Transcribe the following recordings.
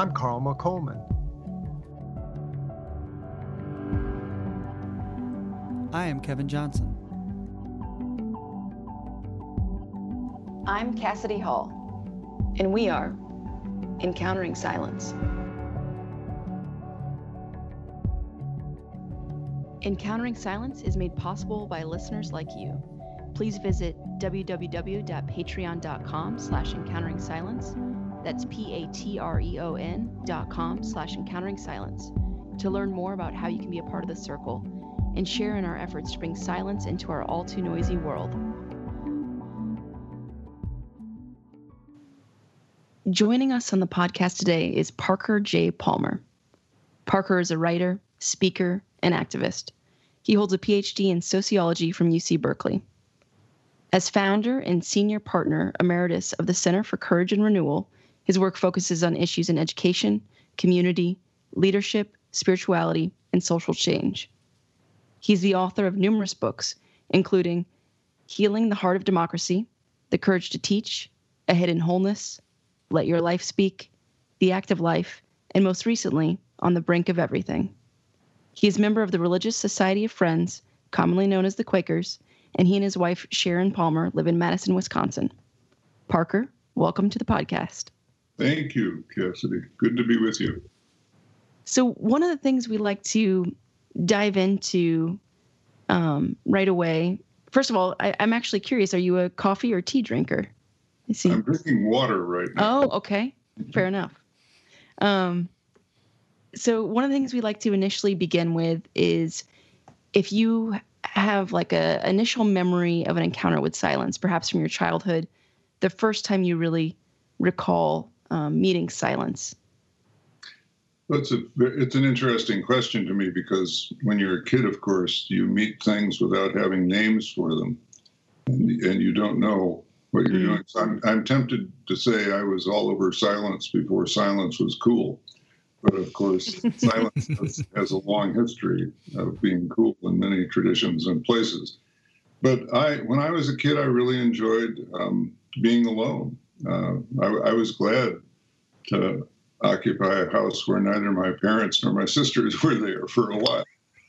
I'm Carl McColman. I am Kevin Johnson. I'm Cassidy Hall, and we are Encountering Silence. Encountering Silence is made possible by listeners like you. Please visit www.patreon.com slash encountering silence. That's P-A-T-R-E-O-N dot com slash encountering silence to learn more about how you can be a part of the circle and share in our efforts to bring silence into our all too noisy world. Joining us on the podcast today is Parker J. Palmer. Parker is a writer, speaker, and activist. He holds a PhD in sociology from UC Berkeley. As founder and senior partner emeritus of the Center for Courage and Renewal, his work focuses on issues in education, community, leadership, spirituality, and social change. He's the author of numerous books, including Healing the Heart of Democracy, The Courage to Teach, A Hidden Wholeness, Let Your Life Speak, The Active Life, and most recently, On the Brink of Everything. He is a member of the Religious Society of Friends, commonly known as the Quakers, and he and his wife, Sharon Palmer, live in Madison, Wisconsin. Parker, welcome to the podcast. Thank you, Cassidy. Good to be with you. So, one of the things we like to dive into um, right away. First of all, I, am actually curious: Are you a coffee or tea drinker? I see. I'm drinking water right now. Oh, okay, fair enough. Um, so one of the things we like to initially begin with is if you have like a initial memory of an encounter with silence, perhaps from your childhood, the first time you really recall um, meeting silence. That's a it's an interesting question to me because when you're a kid, of course, you meet things without having names for them, and, and you don't know what you're mm. doing. So I'm I'm tempted to say I was all over silence before silence was cool. But of course, silence has, has, a long history of being cool in many traditions and places. But I, when I was a kid, I really enjoyed um, being alone. Uh, I, I, was glad to occupy a house where neither my parents nor my sisters were there for a while,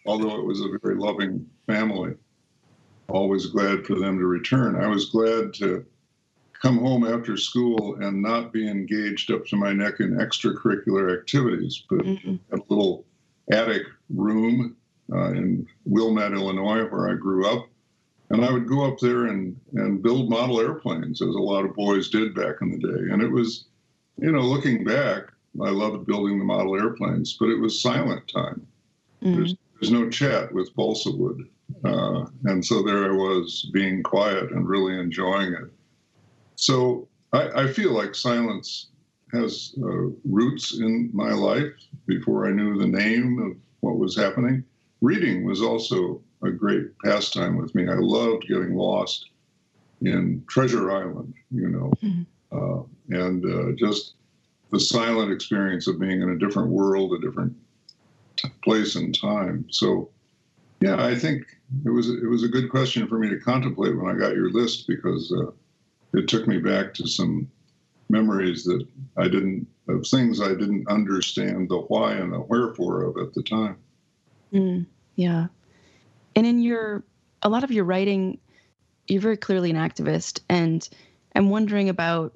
although it was a very loving family. Always glad for them to return. I was glad to come home after school and not be engaged up to my neck in extracurricular activities, but mm-hmm. a little attic room uh, in Wilmette, Illinois, where I grew up. And I would go up there and, and build model airplanes, as a lot of boys did back in the day. And it was, you know, looking back, I loved building the model airplanes, but it was silent time. Mm-hmm. There's, there's no chat with balsa wood. Uh, and so there I was being quiet and really enjoying it. So I, I feel like silence has uh, roots in my life before I knew the name of what was happening. Reading was also a great pastime with me. I loved getting lost in Treasure Island, you know, mm-hmm. uh, and uh, just the silent experience of being in a different world, a different place and time. So, yeah, I think it was it was a good question for me to contemplate when I got your list because uh, it took me back to some memories that I didn't of things I didn't understand the why and the wherefore of at the time. Mm, yeah, and in your a lot of your writing, you're very clearly an activist, and I'm wondering about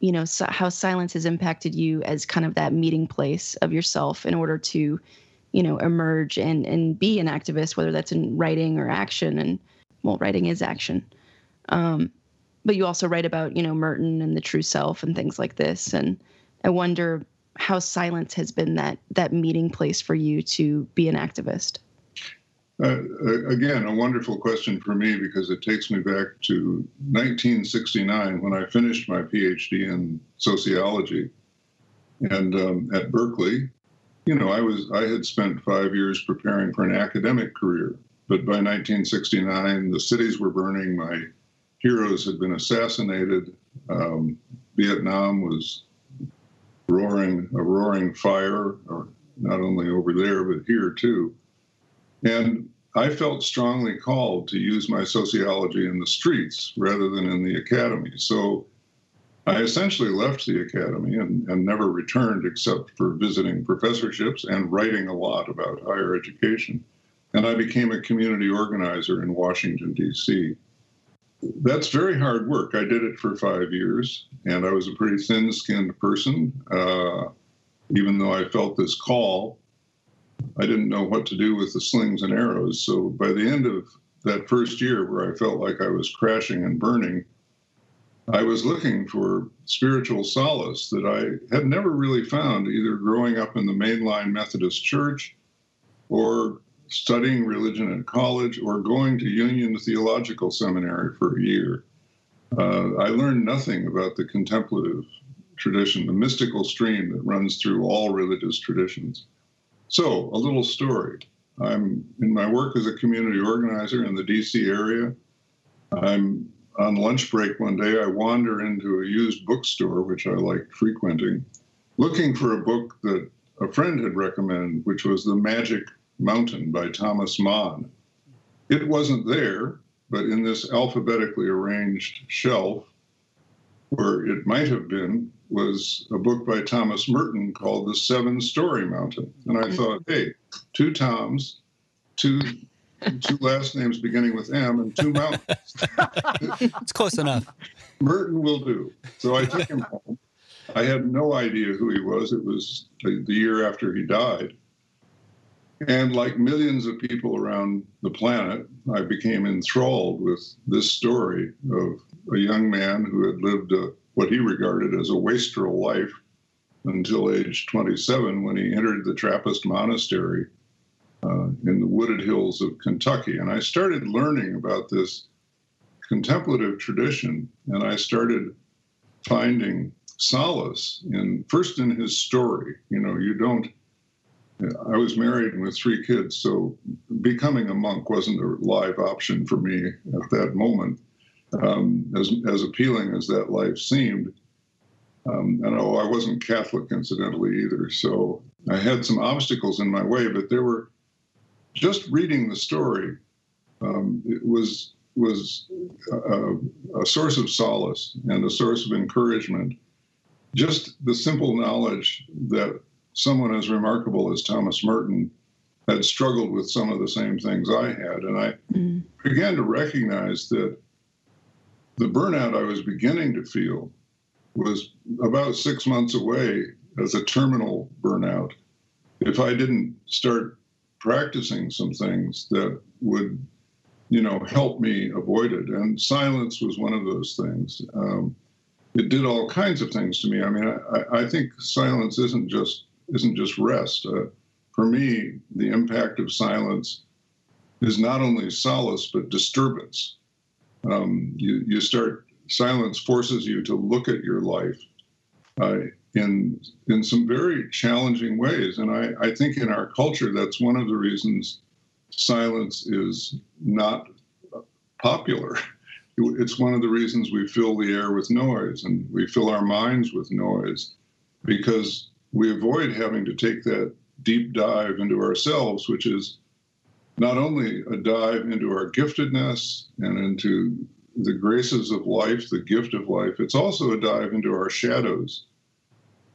you know so how silence has impacted you as kind of that meeting place of yourself in order to you know emerge and and be an activist whether that's in writing or action. And well writing is action. Um, but you also write about you know Merton and the true self and things like this. And I wonder how silence has been that that meeting place for you to be an activist. Uh, again, a wonderful question for me because it takes me back to 1969 when I finished my PhD in sociology, and um, at Berkeley, you know, I was I had spent five years preparing for an academic career, but by 1969 the cities were burning, my heroes had been assassinated. Um, Vietnam was roaring a roaring fire, not only over there but here too. And I felt strongly called to use my sociology in the streets rather than in the academy. So I essentially left the academy and, and never returned except for visiting professorships and writing a lot about higher education. And I became a community organizer in Washington, D.C. That's very hard work. I did it for five years, and I was a pretty thin skinned person. Uh, even though I felt this call, I didn't know what to do with the slings and arrows. So by the end of that first year, where I felt like I was crashing and burning, I was looking for spiritual solace that I had never really found either growing up in the mainline Methodist Church or studying religion in college or going to Union Theological Seminary for a year. Uh, I learned nothing about the contemplative tradition, the mystical stream that runs through all religious traditions. So, a little story. I'm in my work as a community organizer in the DC area. I'm on lunch break one day, I wander into a used bookstore, which I like frequenting, looking for a book that a friend had recommended, which was The Magic Mountain by Thomas Mann. It wasn't there, but in this alphabetically arranged shelf, where it might have been, was a book by Thomas Merton called The Seven Storey Mountain. And I mm-hmm. thought, hey, two Toms, two two last names beginning with M and two mountains. it's close enough. Merton will do. So I took him home. I had no idea who he was. It was the, the year after he died. And like millions of people around the planet, I became enthralled with this story of a young man who had lived a, what he regarded as a wastrel life until age 27 when he entered the Trappist monastery uh, in the wooded hills of Kentucky. And I started learning about this contemplative tradition, and I started finding solace in first in his story. You know, you don't. I was married with three kids, so becoming a monk wasn't a live option for me at that moment. Um, as as appealing as that life seemed, um, and oh, I wasn't Catholic, incidentally, either. So I had some obstacles in my way, but there were just reading the story um, was was a, a, source of solace and a source of encouragement. Just the simple knowledge that someone as remarkable as Thomas Merton had struggled with some of the same things I had, and I mm. began to recognize that the burnout I was beginning to feel was about six months away as a terminal burnout. If I didn't start practicing some things that would, you know, help me avoid it. And silence was one of those things. Um, it did all kinds of things to me. I mean, I, I think silence isn't just isn't just rest. Uh, for me, the impact of silence is not only solace but disturbance. Um, you you start silence forces you to look at your life uh, in in some very challenging ways. And I, I think in our culture, that's one of the reasons silence is not popular. It's one of the reasons we fill the air with noise and we fill our minds with noise because we avoid having to take that deep dive into ourselves, which is not only a dive into our giftedness and into the graces of life, the gift of life, it's also a dive into our shadows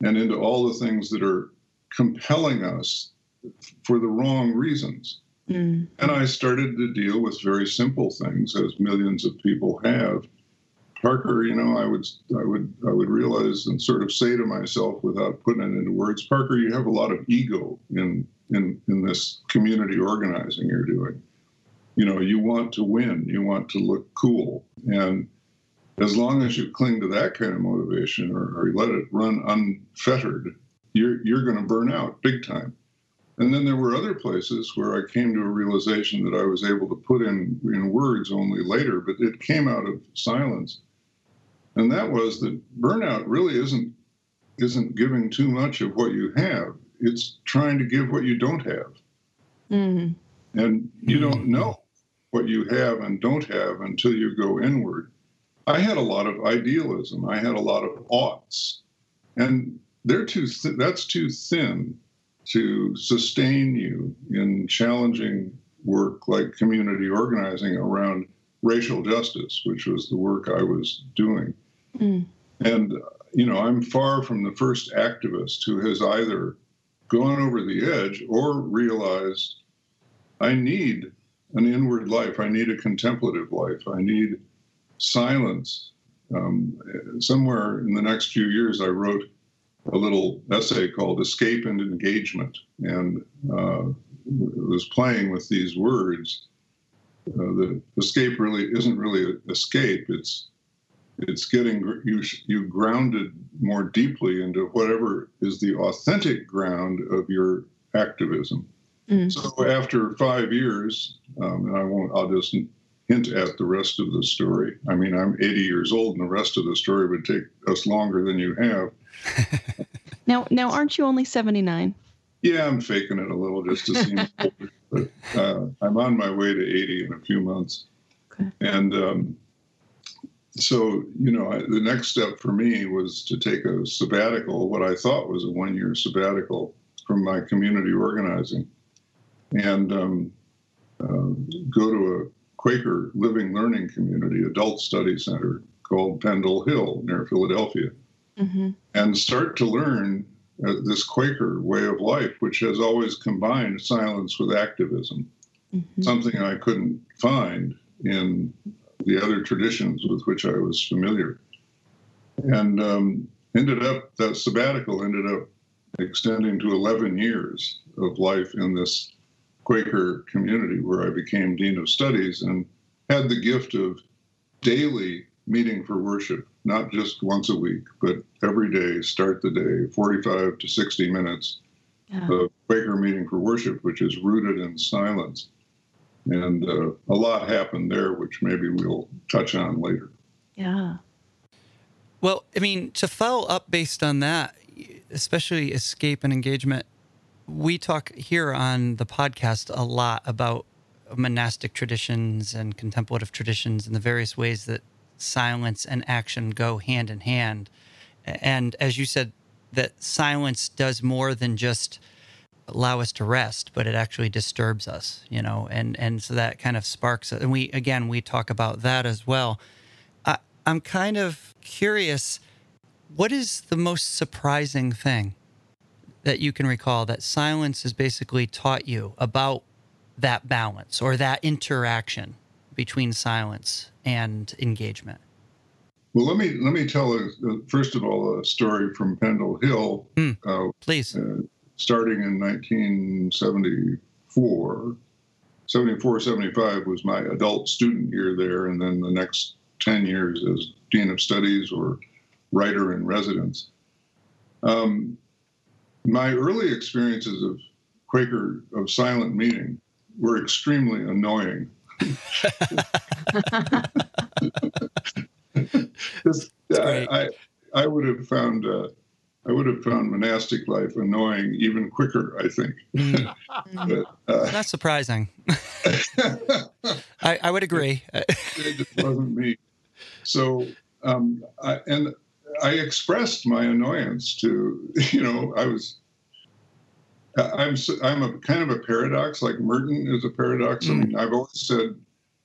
and into all the things that are compelling us for the wrong reasons. Mm. And I started to deal with very simple things, as millions of people have. Parker, you know, I would, I would, I would realize and sort of say to myself without putting it into words, Parker, you have a lot of ego in in in this community organizing you're doing. You know, you want to win, you want to look cool, and as long as you cling to that kind of motivation or, or let it run unfettered, you're you're going to burn out big time. And then there were other places where I came to a realization that I was able to put in in words only later, but it came out of silence. And that was that burnout really isn't isn't giving too much of what you have. It's trying to give what you don't have. Mm-hmm. And you don't know what you have and don't have until you go inward. I had a lot of idealism. I had a lot of oughts, and they're too th- that's too thin to sustain you in challenging work like community organizing around racial justice, which was the work I was doing. Mm. And, you know, I'm far from the first activist who has either gone over the edge or realized I need an inward life. I need a contemplative life. I need silence. Um, somewhere in the next few years, I wrote a little essay called Escape and Engagement and uh, was playing with these words. Uh, the escape really isn't really escape. It's it's getting you you grounded more deeply into whatever is the authentic ground of your activism. Mm. So after five years, um, and I won't, I'll just hint at the rest of the story. I mean, I'm 80 years old, and the rest of the story would take us longer than you have. now, now, aren't you only 79? Yeah, I'm faking it a little just to seem older, but uh, I'm on my way to 80 in a few months. Okay. And um, so, you know, I, the next step for me was to take a sabbatical, what I thought was a one year sabbatical from my community organizing, and um, uh, go to a Quaker living learning community, adult study center called Pendle Hill near Philadelphia, mm-hmm. and start to learn uh, this Quaker way of life, which has always combined silence with activism, mm-hmm. something I couldn't find in the other traditions with which I was familiar. And um, ended up, that sabbatical ended up extending to 11 years of life in this Quaker community where I became Dean of Studies and had the gift of daily meeting for worship, not just once a week, but every day, start the day, 45 to 60 minutes yeah. of Quaker meeting for worship, which is rooted in silence. And uh, a lot happened there, which maybe we'll touch on later. Yeah. Well, I mean, to follow up based on that, especially escape and engagement, we talk here on the podcast a lot about monastic traditions and contemplative traditions and the various ways that silence and action go hand in hand. And as you said, that silence does more than just allow us to rest, but it actually disturbs us, you know, and, and so that kind of sparks it. And we, again, we talk about that as well. I, I'm kind of curious what is the most surprising thing that you can recall that silence has basically taught you about that balance or that interaction between silence and engagement? Well, let me let me tell a, first of all a story from Pendle Hill. Mm, uh, please. Uh, starting in 1974. 74, 75 was my adult student year there, and then the next 10 years as Dean of Studies or writer in residence. Um, my early experiences of Quaker, of silent meeting, were extremely annoying. I, I, I, would have found uh, I would have found monastic life annoying even quicker, I think. Mm. but, uh, Not surprising. I, I, would agree. it wasn't me. So, um, I, and I expressed my annoyance to, you know, I was, I'm, I'm a kind of a paradox, like Merton is a paradox. Mm. I mean, I've always said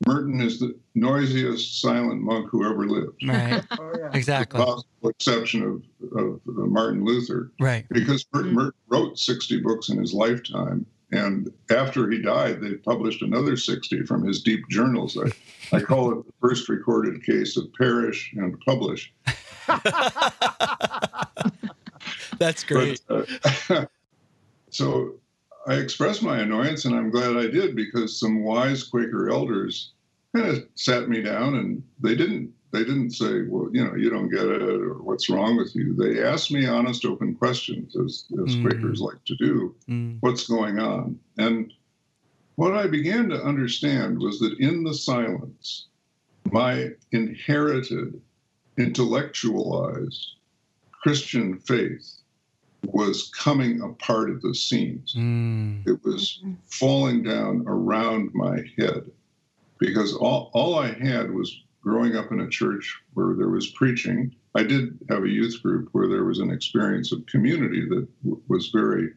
Merton is the noisiest silent monk who ever lived. Right. oh, yeah. Exactly. With possible exception of, of Martin Luther. Right. Because Merton, mm-hmm. Merton wrote 60 books in his lifetime. And after he died, they published another 60 from his deep journals. I, I call it the first recorded case of perish and publish. That's great. But, uh, so I expressed my annoyance, and I'm glad I did because some wise Quaker elders kind of sat me down, and they didn't they didn't say, well, you know, you don't get it, or what's wrong with you. They asked me honest, open questions, as, as mm. Quakers like to do. Mm. What's going on? And what I began to understand was that in the silence, my inherited, intellectualized Christian faith was coming apart at the seams. Mm. It was falling down around my head because all, all I had was growing up in a church where there was preaching. I did have a youth group where there was an experience of community that w- was very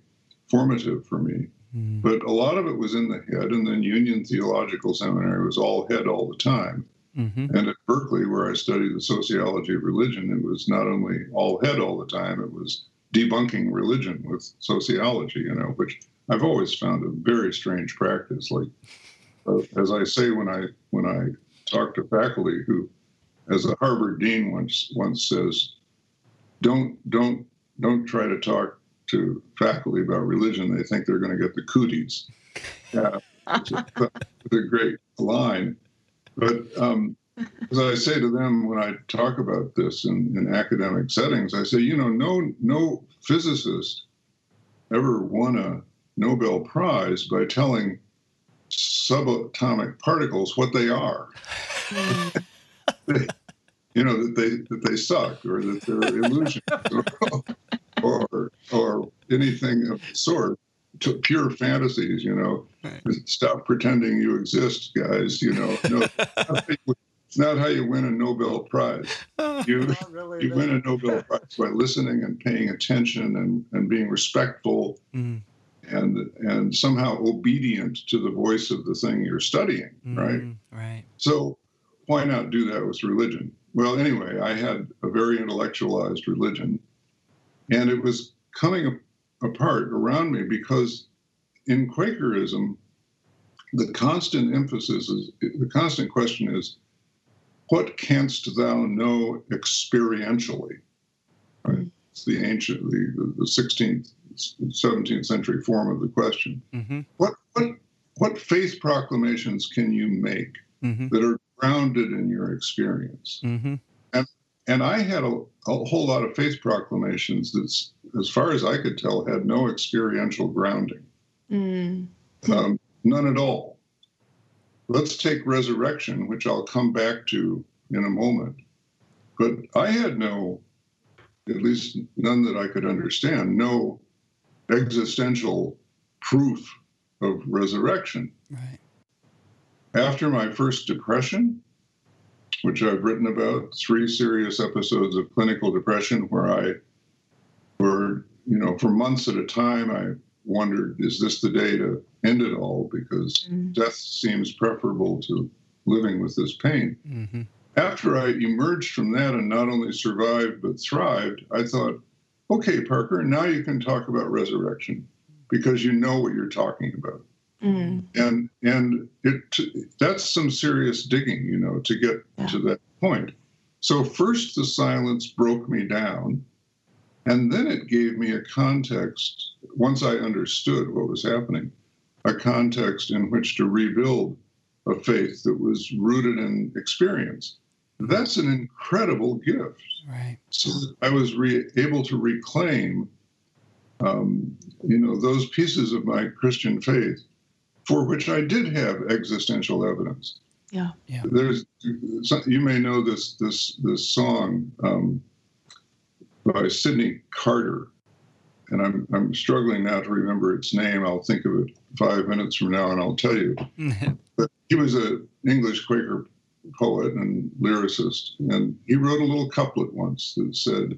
formative for me. Mm. But a lot of it was in the head, and then Union Theological Seminary was all head all the time. Mm-hmm. And at Berkeley, where I studied the sociology of religion, it was not only all head all the time, it was debunking religion with sociology, you know, which I've always found a very strange practice. Like, uh, as I say when I when I talk to faculty who, as a Harvard dean once once says, don't don't don't try to talk to faculty about religion. They think they're going to get the cooties. Yeah, it's a, it's a great line. But um, as I say to them when I talk about this in, in academic settings, I say, you know, no no physicist ever won a Nobel Prize by telling subatomic particles what they are. Hmm. you know that they that they suck or that they're illusions or, or or anything of the sort. To pure fantasies, you know. Right. Stop pretending you exist, guys. You know, no, it's not how you win a Nobel Prize. You really. you win a Nobel Prize by listening and paying attention and, and being respectful Mm, and and somehow obedient to the voice of the thing you're studying, right? mm, Right. So why not do that with religion? Well, anyway, I had a very intellectualized religion, and it was coming a- apart around me because in Quakerism, the constant emphasis is the constant question is, what canst thou know experientially? Right? It's the ancient, the, the 16th, 17th century form of the question. Mm-hmm. What what what faith proclamations can you make Mm-hmm. that are grounded in your experience. Mm-hmm. And I had a, a whole lot of faith proclamations that, as far as I could tell, had no experiential grounding, Mm. um, none at all. Let's take resurrection, which I'll come back to in a moment. But I had no, at least none that I could understand, no existential proof of resurrection. Right. After my first depression, which I've written about, three serious episodes of clinical depression where I, for you know, for months at a time, I wondered, is this the day to end it all? Because Mm. death seems preferable to living with this pain. Mm-hmm. After I emerged from that and not only survived but thrived, I thought, okay, Parker, now you can talk about resurrection because you know what you're talking about Mm. and and it that's some serious digging you know to get Yeah. to that point so first the silence broke me down and then it gave me a context once i understood what was happening a context in which to rebuild a faith that was rooted in experience that's an incredible gift Right. so I was re- able to reclaim, um, you know, those pieces of my Christian faith for which I did have existential evidence. Yeah. Yeah. There's, you may know this this this song um, by Sydney Carter, and I'm I'm struggling now to remember its name. I'll think of it five minutes from now, and I'll tell you but he was an English Quaker poet and lyricist, and he wrote a little couplet once that said,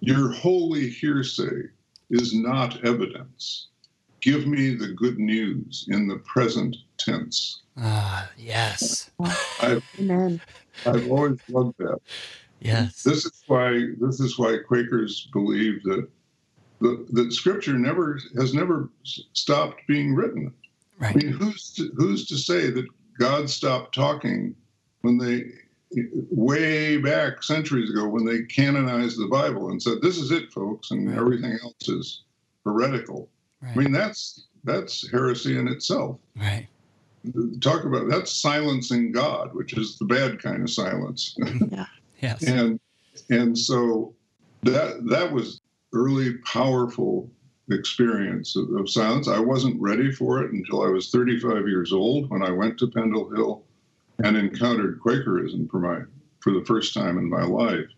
Your holy hearsay is not evidence. Give me the good news in the present tense. Ah, yes. Amen. I've always loved that. Yes. This is why this is why Quakers believe that the, that Scripture never has never stopped being written. I mean, who's to, who's to say that God stopped talking when they, way back centuries ago, when they canonized the Bible and said, "This is it, folks," and Right. everything else is heretical. Right. I mean, that's that's heresy in itself. right. Talk about that's silencing God, which is the bad kind of silence. Yeah. Yes. and and so that that was early powerful experience of, of silence i wasn't ready for it until i was 35 years old when i went to pendle hill and encountered quakerism for my for the first time in my life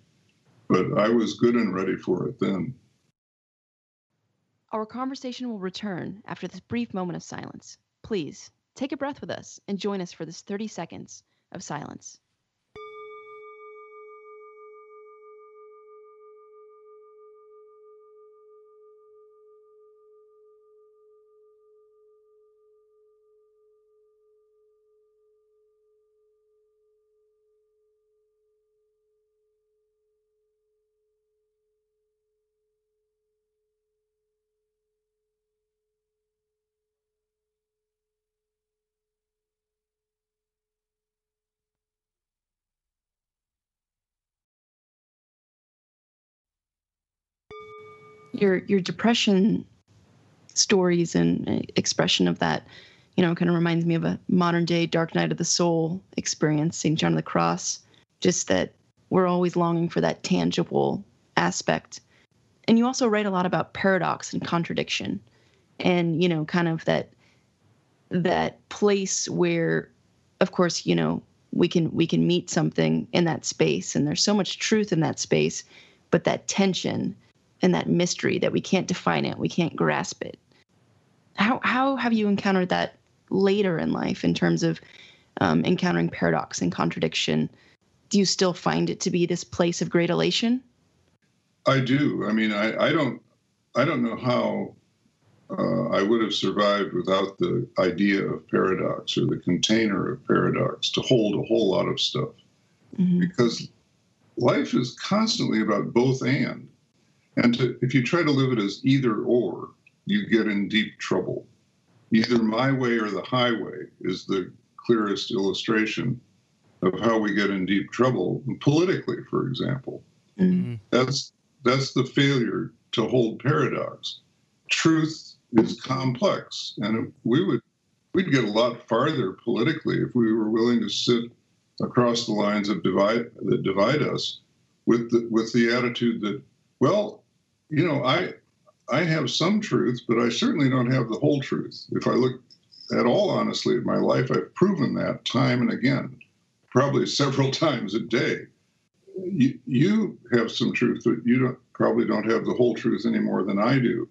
but i was good and ready for it then Our conversation will return after this brief moment of silence. Please take a breath with us and join us for this 30 seconds of silence. Your your depression stories and uh, expression of that, you know, kind of reminds me of a modern day Dark Night of the Soul experience, St. John of the Cross. Just that we're always longing for that tangible aspect. And you also write a lot about paradox and contradiction, and you know, kind of that that place where, of course, you know, we can we can meet something in that space, and there's so much truth in that space, but that tension and that mystery that we can't define it, we can't grasp it. How how have you encountered that later in life in terms of um, encountering paradox and contradiction? Do you still find it to be this place of great elation? I do. I mean, I, I don't I don't know how uh, I would have survived without the idea of paradox or the container of paradox to hold a whole lot of stuff. Mm-hmm. Because life is constantly about both and. And to, if you try to live it as either or, you get in deep trouble. Either my way or the highway is the clearest illustration of how we get in deep trouble politically, for example. Mm-hmm. That's that's the failure to hold paradox. Truth is complex, and we would we'd get a lot farther politically if we were willing to sit across the lines of divide that divide us with the, with the attitude that well you know, I I have some truth, but I certainly don't have the whole truth. If I look at all honestly at my life, I've proven that time and again, probably several times a day. You, you have some truth, but you don't, probably don't have the whole truth any more than I do.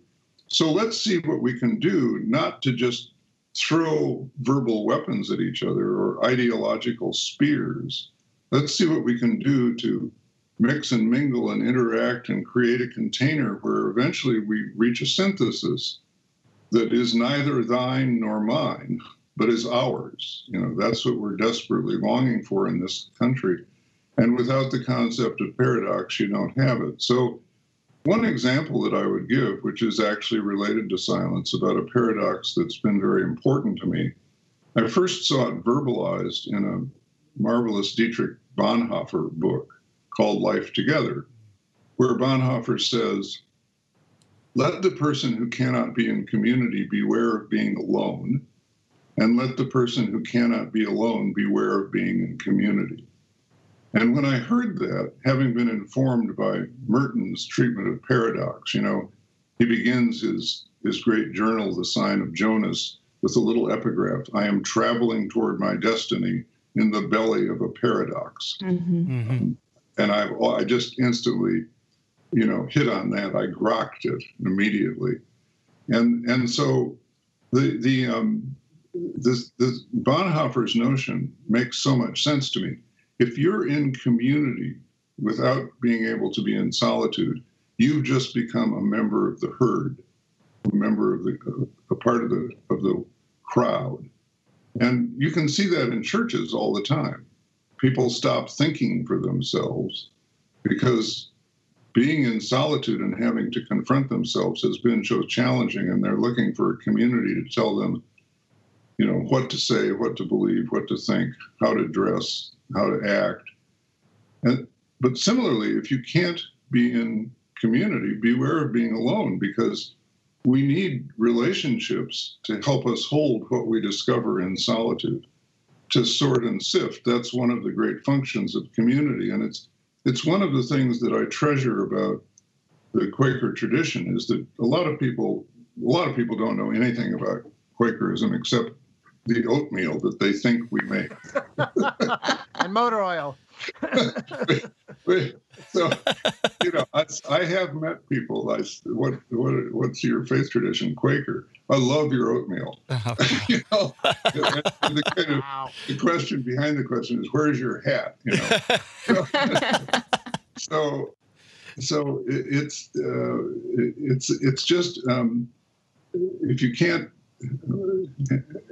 So let's see what we can do, not to just throw verbal weapons at each other or ideological spears. Let's see what we can do to mix and mingle and interact and create a container where eventually we reach a synthesis that is neither thine nor mine, but is ours. You know, that's what we're desperately longing for in this country. And without the concept of paradox, you don't have it. So, one example that I would give, which is actually related to silence, about a paradox that's been very important to me, I first saw it verbalized in a marvelous Dietrich Bonhoeffer book called Life Together, where Bonhoeffer says, Let the person who cannot be in community beware of being alone, and let the person who cannot be alone beware of being in community. And when I heard that, having been informed by Merton's treatment of paradox, you know, he begins his, his great journal, The Sign of Jonas, with a little epigraph I am traveling toward my destiny in the belly of a paradox. Mm-hmm. Mm-hmm and I, I just instantly, you know, hit on that. I grokked it immediately, and and so the the um, this this Bonhoeffer's notion makes so much sense to me. If you're in community without being able to be in solitude, you've just become a member of the herd, a member of the a part of the of the crowd, and you can see that in churches all the time people stop thinking for themselves because being in solitude and having to confront themselves has been so challenging and they're looking for a community to tell them you know what to say what to believe what to think how to dress how to act. And but similarly if you can't be in community beware of being alone because we need relationships to help us hold what we discover in solitude to sort and sift. That's one of the great functions of community, and it's it's one of the things that I treasure about the Quaker tradition is that a lot of people a lot of people don't know anything about Quakerism except the oatmeal that they think we make and motor oil. so you know, I, I, have met people. I what what what's your faith tradition? Quaker. I love your oatmeal. Oh, you know, the, kind of, wow. the question behind the question is, where's your hat? You know, so so it, it's uh, it, it's it's just um, if you can't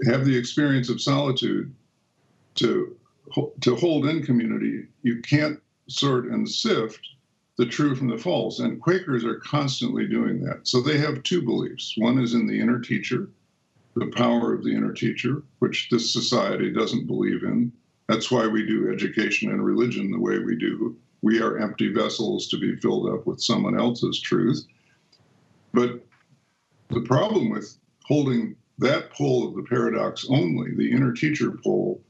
have the experience of solitude to to hold in community, you can't sort and sift the true from the false. And Quakers are constantly doing that. So they have two beliefs. One is in the inner teacher, the power of the inner teacher, which this society doesn't believe in. That's why we do education and religion the way we do. We are empty vessels to be filled up with someone else's truth. But the problem with holding that pole of the paradox only, the inner teacher pole,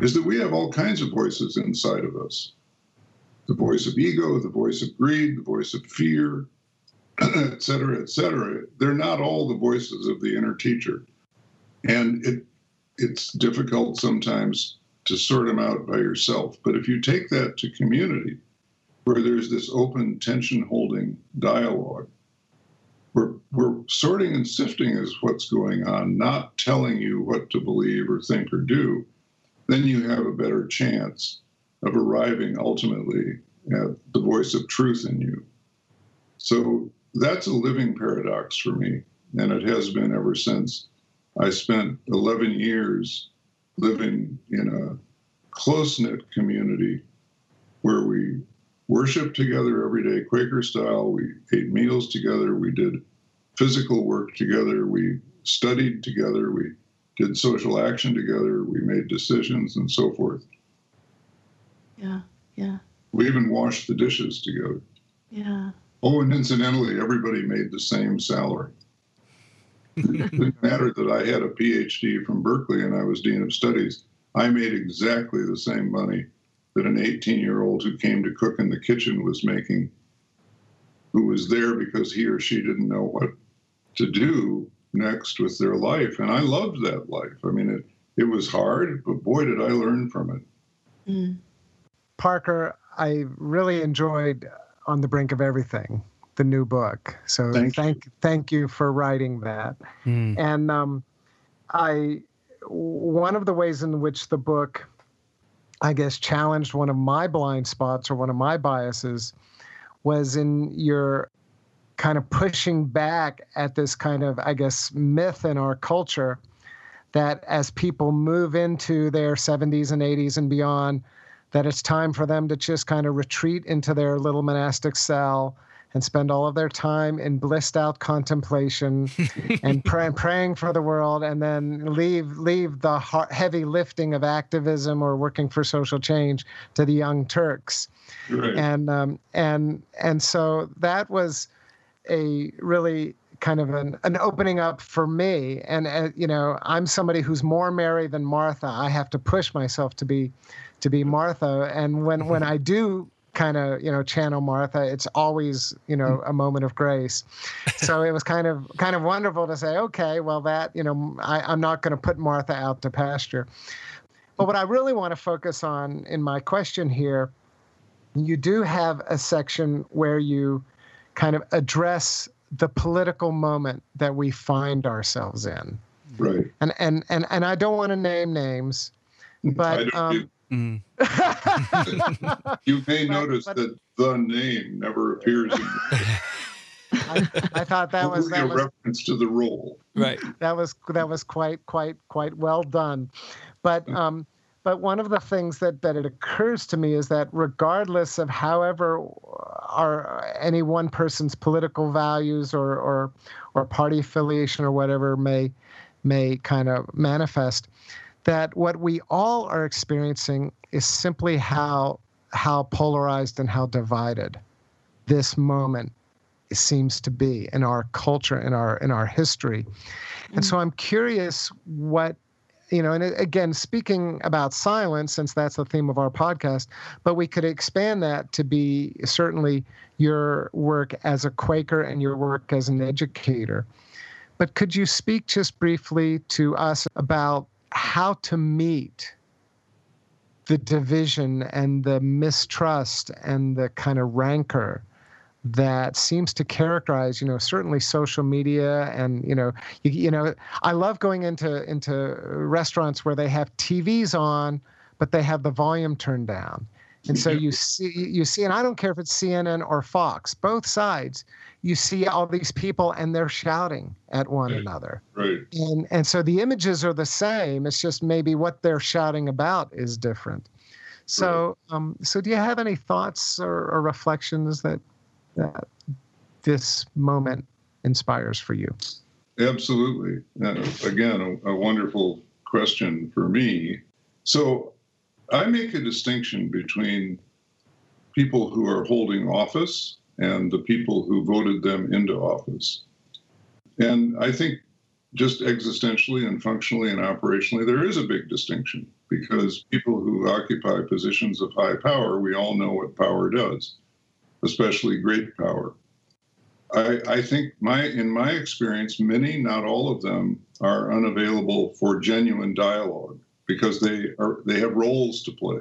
is that we have all kinds of voices inside of us the voice of ego, the voice of greed, the voice of fear, et cetera, et cetera. They're not all the voices of the inner teacher. And it, it's difficult sometimes to sort them out by yourself. But if you take that to community, where there's this open tension holding dialogue, we're, we're sorting and sifting is what's going on, not telling you what to believe or think or do, then you have a better chance of arriving ultimately at the voice of truth in you. So that's a living paradox for me, and it has been ever since. I spent 11 years living in a close knit community where we worshiped together every day, Quaker style. We ate meals together. We did physical work together. We studied together. We did social action together. We made decisions and so forth. Yeah, yeah. We even washed the dishes together. Yeah. Oh, and incidentally, everybody made the same salary. it didn't matter that I had a PhD from Berkeley and I was Dean of Studies. I made exactly the same money that an 18 year old who came to cook in the kitchen was making, who was there because he or she didn't know what to do next with their life. And I loved that life. I mean, it, it was hard, but boy, did I learn from it. Mm. Parker, I really enjoyed On the Brink of Everything, the new book. So Thank thank you. thank you for writing that. Mm. And um, I one of the ways in which the book, I guess, challenged one of my blind spots or one of my biases was in your kind of pushing back at this kind of, I guess, myth in our culture that as people move into their 70s and 80s and beyond, that it's time for them to just kind of retreat into their little monastic cell and spend all of their time in blissed out contemplation and pray, praying for the world and then leave leave the har- heavy lifting of activism or working for social change to the young turks Right. and um, and and so that was a really kind of an, an opening up for me. And uh, you know i'm somebody who's more mary than martha. I have to push myself to be to be martha. And when when i do kind of you know channel martha it's always you know a moment of grace. So it was kind of kind of wonderful to say okay well that you know I, i'm not going to put martha out to pasture. But what i really want to focus on in my question here you do have a section where you kind of address the political moment that we find ourselves in right. and and and, and i don't want to name names but don't- um Mm. you may but- notice but- that the name never appears in I, I thought that was that a was reference to the role. Right. that was that was quite quite quite well done but um but one of the things that that it occurs to me is that regardless of however our any one person's political values or or or party affiliation or whatever may may kind of manifest that what we all are experiencing is simply how how polarized and how divided this moment seems to be in our culture in our in our history. And mm. so i'm curious what you know and again speaking about silence since that's the theme of our podcast but we could expand that to be certainly your work as a quaker and your work as an educator. But could you speak just briefly to us about how to meet the division and the mistrust and the kind of rancor that seems to characterize you know certainly social media and you know you, you know i love going into into restaurants where they have tvs on but they have the volume turned down and so you see you see and i don't care if it's cnn or fox both sides you see all these people and they're shouting at one Right. another Right. and and so the images are the same it's just maybe what they're shouting about is different so um so do you have any thoughts or, or reflections that that this moment inspires for you Absolutely. Uh, again, a, a wonderful question for me. So I make a distinction between people who are holding office and the people who voted them into office. And I think just existentially and functionally and operationally, there is a big distinction because people who occupy positions of high power, we all know what power does, especially great power. I, I, think my in my experience, many, not all of them, are unavailable for genuine dialogue because they are they have roles to play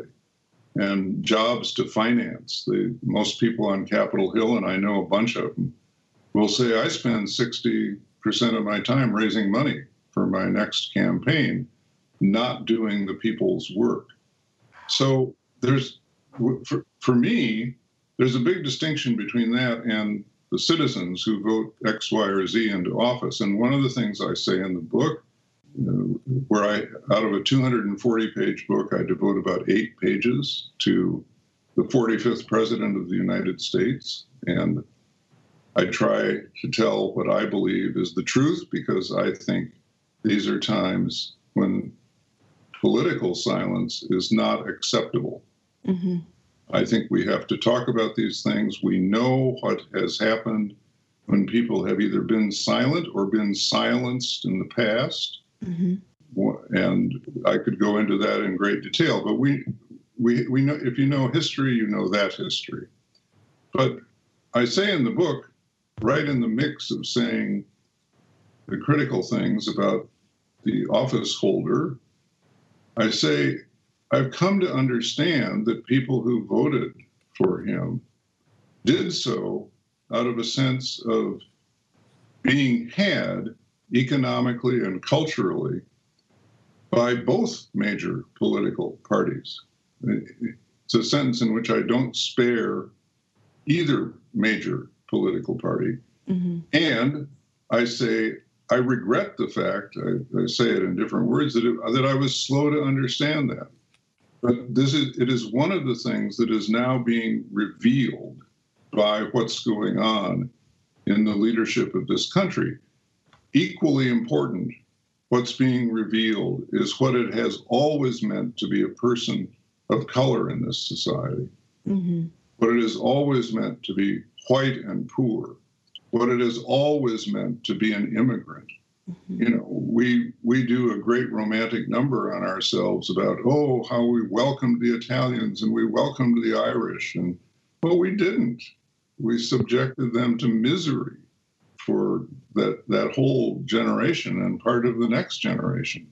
and jobs to finance. They, most people on Capitol Hill, and I know a bunch of them, will say, I spend 60% of my time raising money for my next campaign, not doing the people's work. So there's, for, for me, there's a big distinction between that and the citizens who vote X, Y, or Z into office. And one of the things I say in the book where I, out of a 240 page book, I devote about eight pages to the 45th President of the United States. And I try to tell what I believe is the truth because I think these are times when political silence is not acceptable. Mm-hmm. I think we have to talk about these things. We know what has happened when people have either been silent or been silenced in the past. Mm-hmm. And I could go into that in great detail, but we, we, we know if you know history, you know that history. But I say in the book, right in the mix of saying the critical things about the office holder, I say I've come to understand that people who voted for him did so out of a sense of being had economically and culturally by both major political parties. It's a sentence in which I don't spare either major political party. Mm-hmm. And I say, I regret the fact, I, I say it in different words, that, it, that I was slow to understand that. But this is, it is one of the things that is now being revealed by what's going on in the leadership of this country equally important, what's being revealed is what it has always meant to be a person of color in this society. Mm-hmm. What it has always meant to be white and poor. What it has always meant to be an immigrant. Mm-hmm. You know, we we do a great romantic number on ourselves about oh how we welcomed the Italians and we welcomed the Irish and well we didn't. We subjected them to misery for that that whole generation and part of the next generation.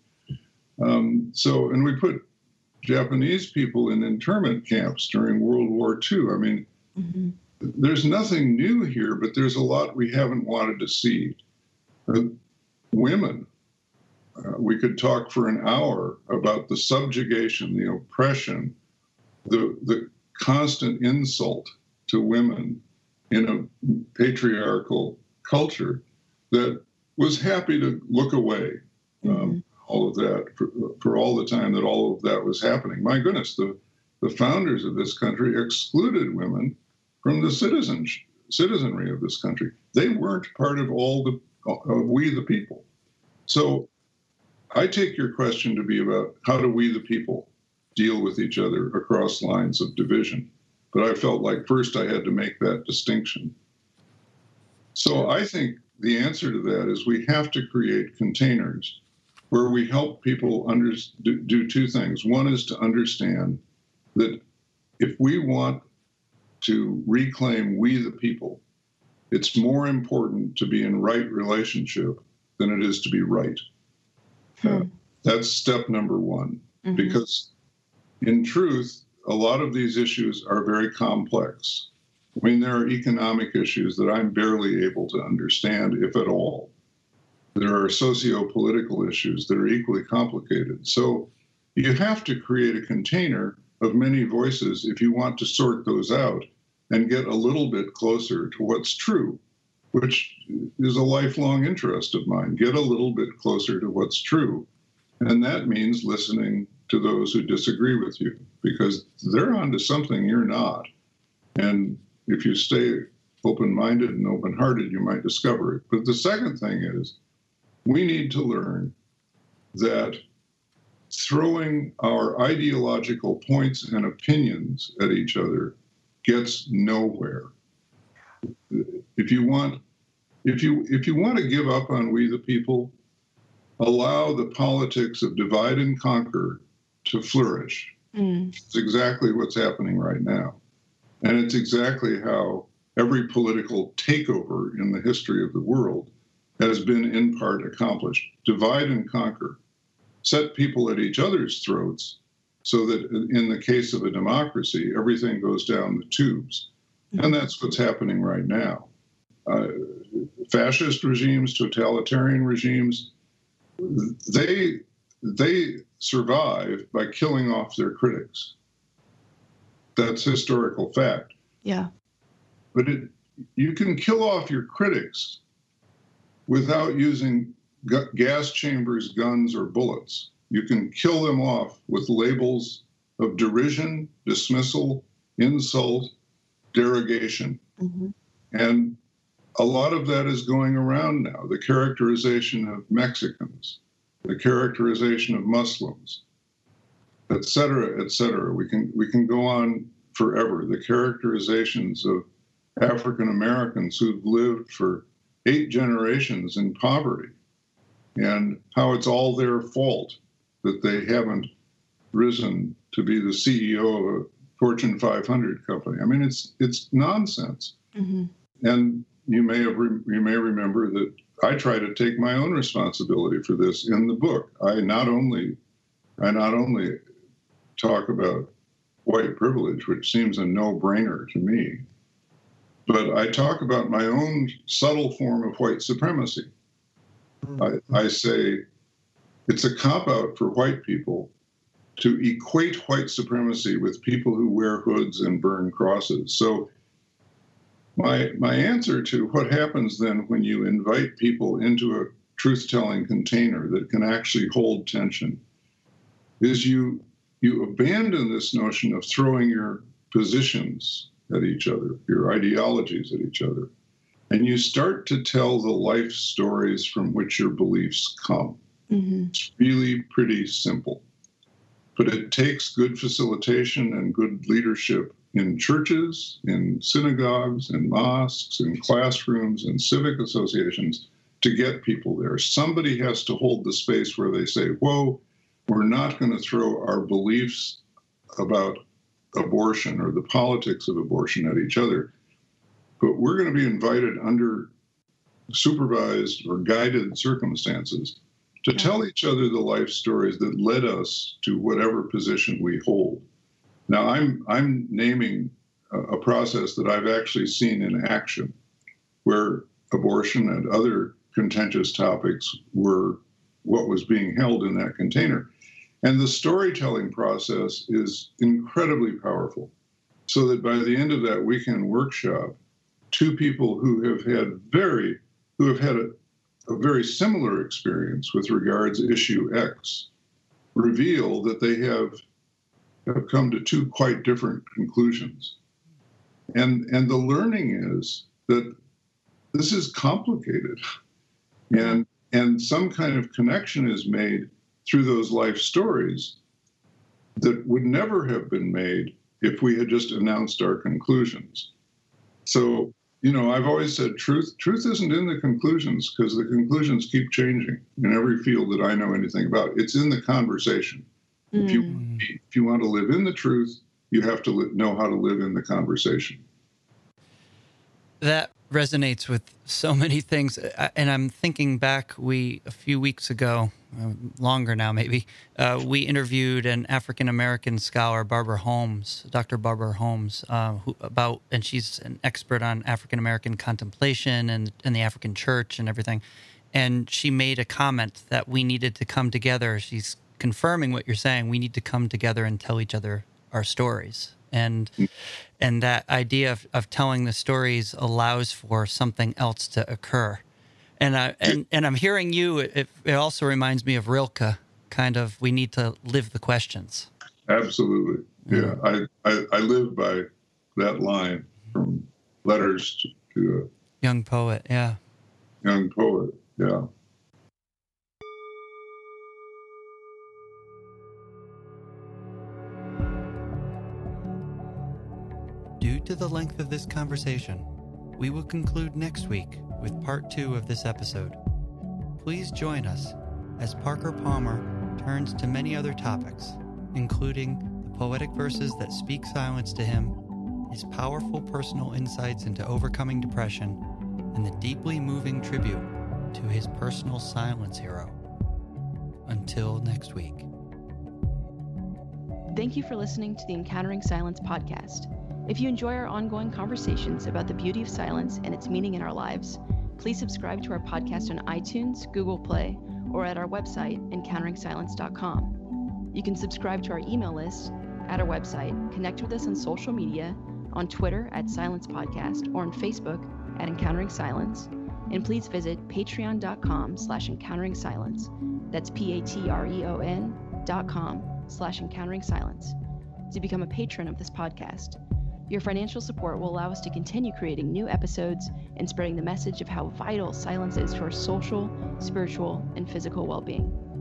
Um, so, and we put Japanese people in internment camps during World War II. I mean, mm-hmm. there's nothing new here, but there's a lot we haven't wanted to see. Uh, women, uh, we could talk for an hour about the subjugation, the oppression, the the constant insult to women in a patriarchal culture that was happy to look away um, mm-hmm. all of that for, for, all the time that all of that was happening. My goodness, the, the founders of this country excluded women from the citizens, citizenry of this country. They weren't part of all the of we the people. So I take your question to be about how do we the people deal with each other across lines of division. But I felt like first I had to make that distinction. So I think the answer to that is we have to create containers where we help people under, do, do two things. One is to understand that if we want to reclaim we the people, it's more important to be in right relationship than it is to be right. Hmm. Uh, that's step number one. Mm-hmm. Because in truth, a lot of these issues are very complex. I mean, there are economic issues that I'm barely able to understand, if at all. There are socio political issues that are equally complicated. So you have to create a container of many voices if you want to sort those out and get a little bit closer to what's true, which is a lifelong interest of mine. Get a little bit closer to what's true. And that means listening to those who disagree with you because they're onto something you're not. And if you stay open minded and open hearted, you might discover it. But the second thing is, we need to learn that throwing our ideological points and opinions at each other gets nowhere. If you want if you if you want to give up on we the people, allow the politics of divide and conquer to flourish. Mm. It's exactly what's happening right now. And it's exactly how every political takeover in the history of the world has been in part accomplished. Divide and conquer, set people at each other's throats so that in the case of a democracy, everything goes down the tubes. And that's what's happening right now. Uh, fascist regimes, totalitarian regimes, they they survive by killing off their critics. That's historical fact. Yeah. But it, you can kill off your critics without using gas chambers, guns, or bullets. You can kill them off with labels of derision, dismissal, insult, derogation. Mm-hmm. And a lot of that is going around now. The characterization of Mexicans, the characterization of Muslims, et cetera, et cetera. We can we can go on forever. The characterizations of African Americans who've lived for eight generations in poverty, and how it's all their fault that they haven't risen to be the CEO of a Fortune 500 company. I mean, it's it's nonsense. Mm-hmm. And you may have re- you may remember that I try to take my own responsibility for this in the book. I not only I not only talk about white privilege, which seems a no-brainer to me, but I talk about my own subtle form of white supremacy. Mm-hmm. I, I say it's a cop out for white people to equate white supremacy with people who wear hoods and burn crosses. So my, my answer to what happens then when you invite people into a truth telling container that can actually hold tension is you, you abandon this notion of throwing your positions at each other, your ideologies at each other, and you start to tell the life stories from which your beliefs come. Mm-hmm. It's really pretty simple. But it takes good facilitation and good leadership in churches, in synagogues, in mosques, in classrooms, in civic associations to get people there. Somebody has to hold the space where they say, whoa, we're not going to throw our beliefs about abortion or the politics of abortion at each other, but we're going to be invited under supervised or guided circumstances to tell each other the life stories that led us to whatever position we hold. Now, I'm I'm naming a, a process that I've actually seen in action, where abortion and other contentious topics were what was being held in that container. And the storytelling process is incredibly powerful. So that by the end of that weekend workshop, two people who have had very, who have had a, a very similar experience with regards issue X reveal that they have have come to two quite different conclusions. And, and the learning is that this is complicated. And, and some kind of connection is made through those life stories that would never have been made if we had just announced our conclusions. So, you know, I've always said truth truth isn't in the conclusions because the conclusions keep changing in every field that I know anything about. It's in the conversation. Mm. If you mm. if you want to live in the truth, you have to li- know how to live in the conversation. That resonates with so many things, and I'm thinking back. We a few weeks ago, uh, longer now maybe, uh, we interviewed an African American scholar, Barbara Holmes, Dr. Barbara Holmes, uh, who about, and she's an expert on African American contemplation and and the African Church and everything. And she made a comment that we needed to come together. She's confirming what you're saying. We need to come together and tell each other our stories. And and that idea of, of telling the stories allows for something else to occur. And I and, and I'm hearing you. It, it also reminds me of Rilke. Kind of, we need to live the questions. Absolutely, yeah. I, I, I live by that line from letters to, to a young poet. Yeah, young poet. Yeah. Due to the length of this conversation, we will conclude next week with part two of this episode. Please join us as Parker Palmer turns to many other topics, including the poetic verses that speak silence to him, his powerful personal insights into overcoming depression, and the deeply moving tribute to his personal silence hero. Until next week. Thank you for listening to the Encountering Silence podcast. If you enjoy our ongoing conversations about the beauty of silence and its meaning in our lives, please subscribe to our podcast on iTunes, Google Play, or at our website, encounteringsilence.com. You can subscribe to our email list at our website, connect with us on social media, on Twitter at Silence Podcast, or on Facebook at Encountering Silence. And please visit patreon.com slash encountering silence. That's P-A-T-R-E-O-N dot com slash encountering silence to become a patron of this podcast. Your financial support will allow us to continue creating new episodes and spreading the message of how vital silence is to our social, spiritual, and physical well being.